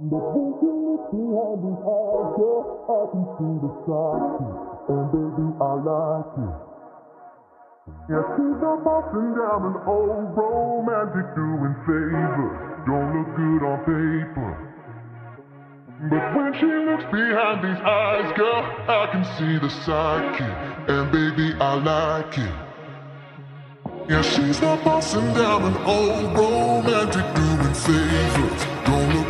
The thinking is behind the eyes, yeah, I can see the side, and baby, I like it. Yeah, she's up off and down an old romantic doing favors, don't look good on paper. But when she looks behind these eyes, girl, I can see the psyche, and baby, I like it. Yeah, she's not bossing down an old romantic doing favors. Don't look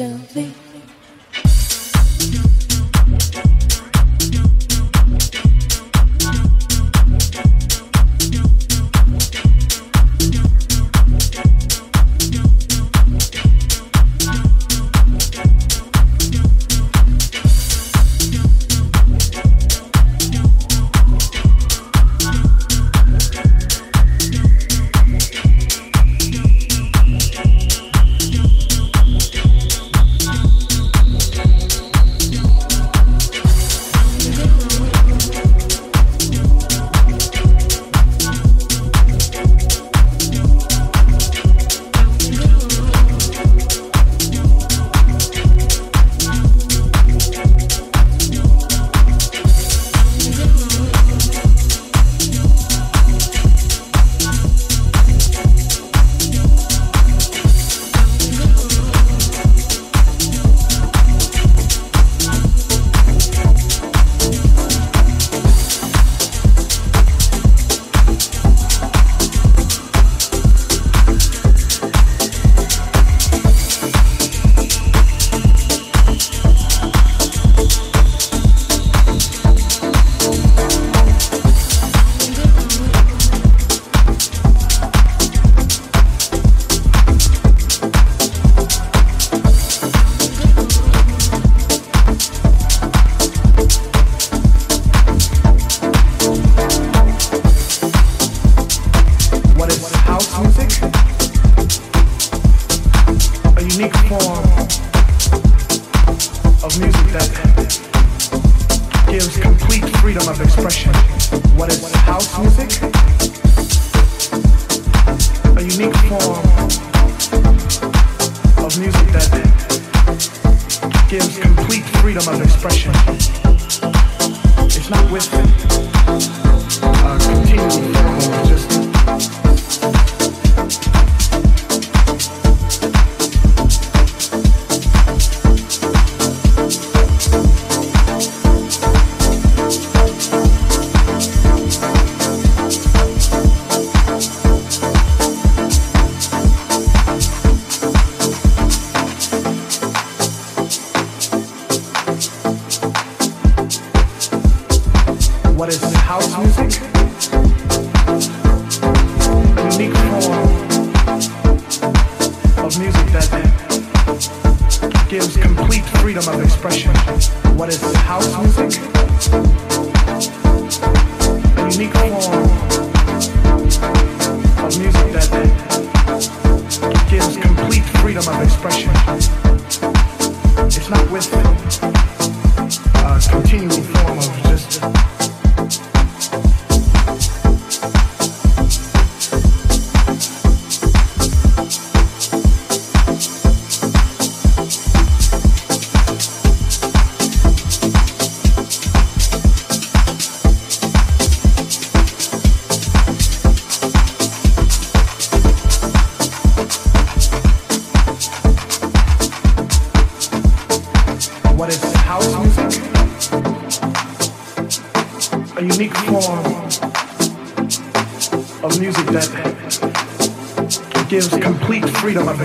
Tell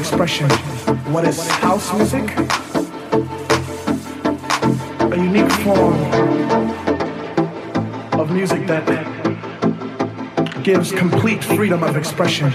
expression. What is house music? A unique form of music that gives complete freedom of expression.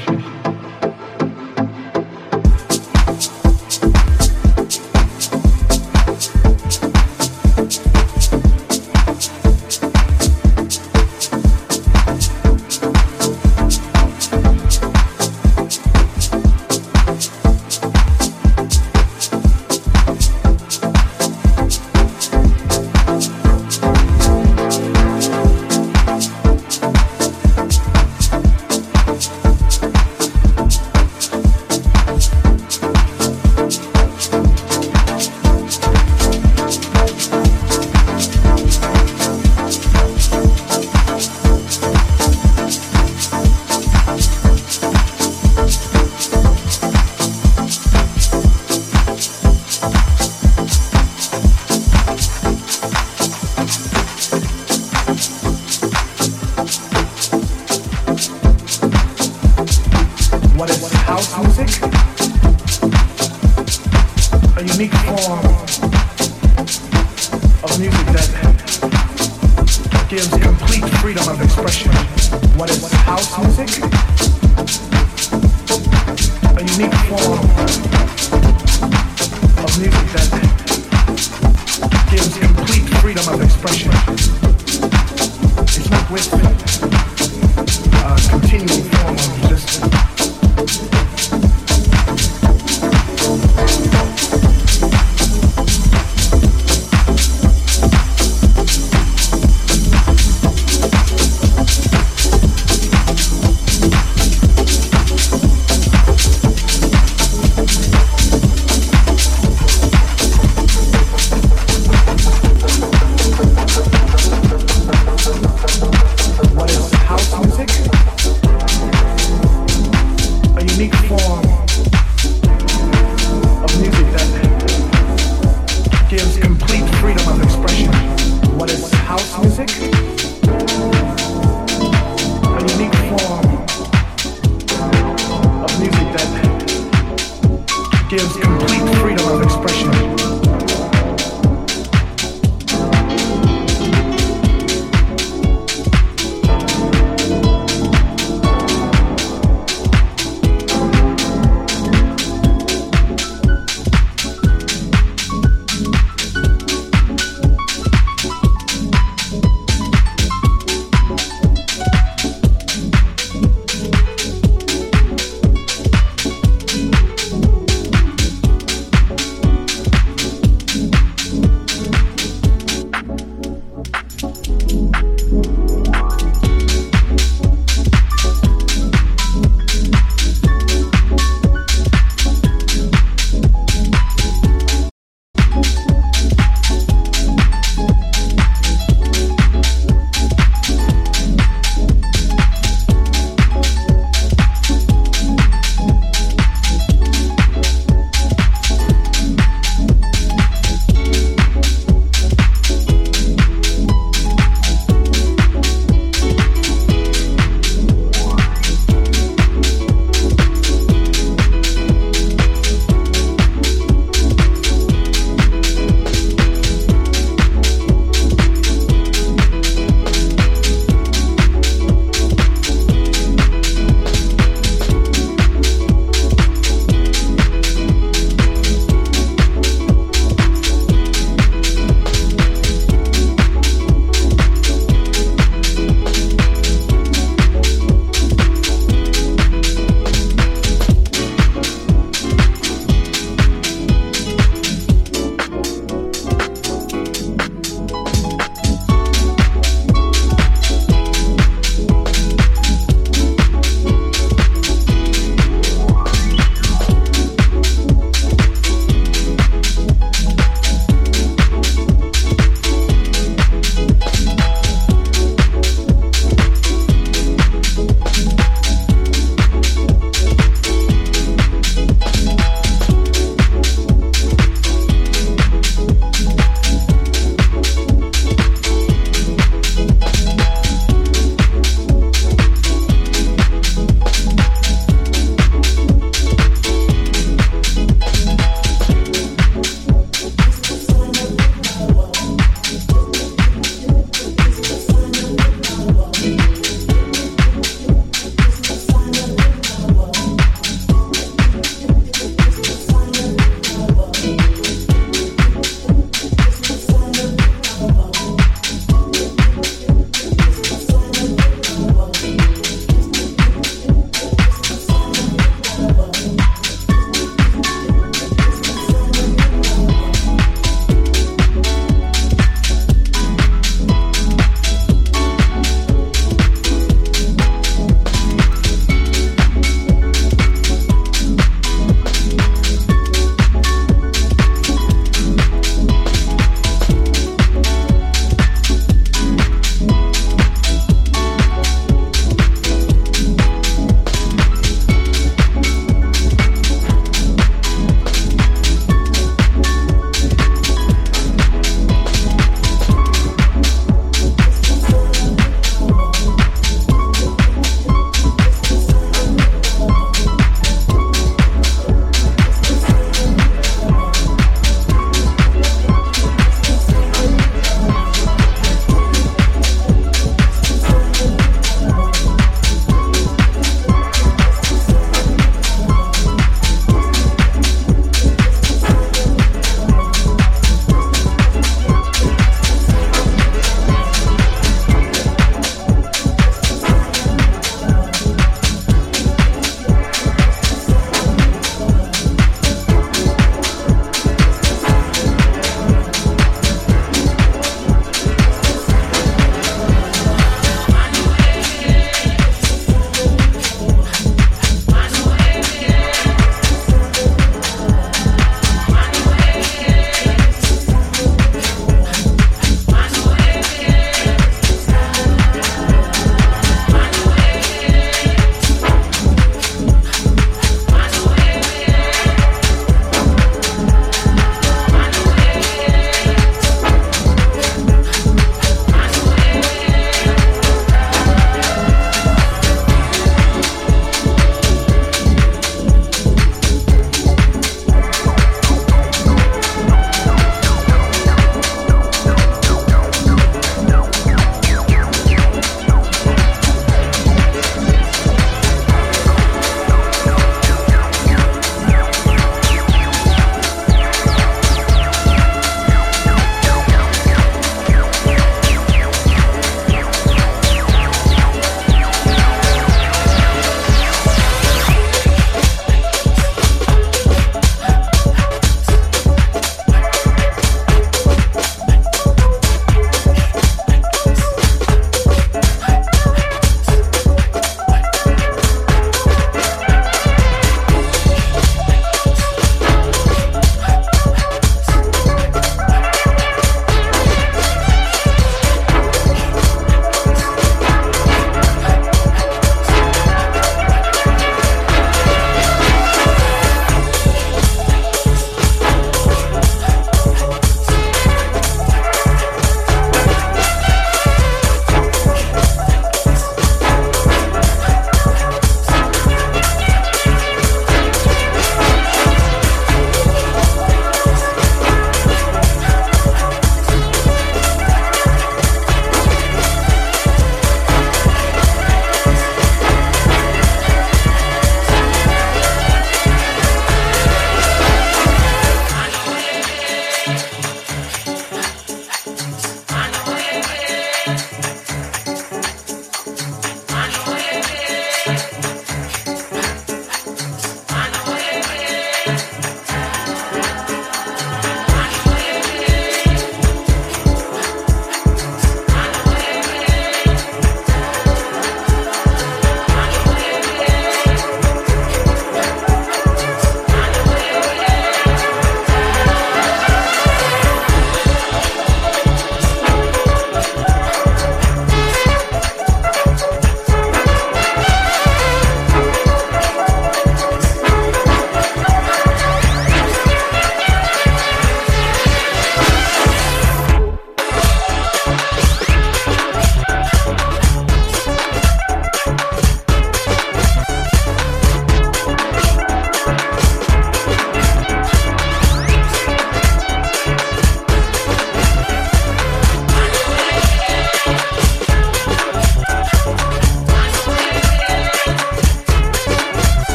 unique form of music that gives complete freedom of expression. What is house music?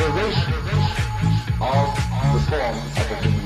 The, adoration of the form of a human.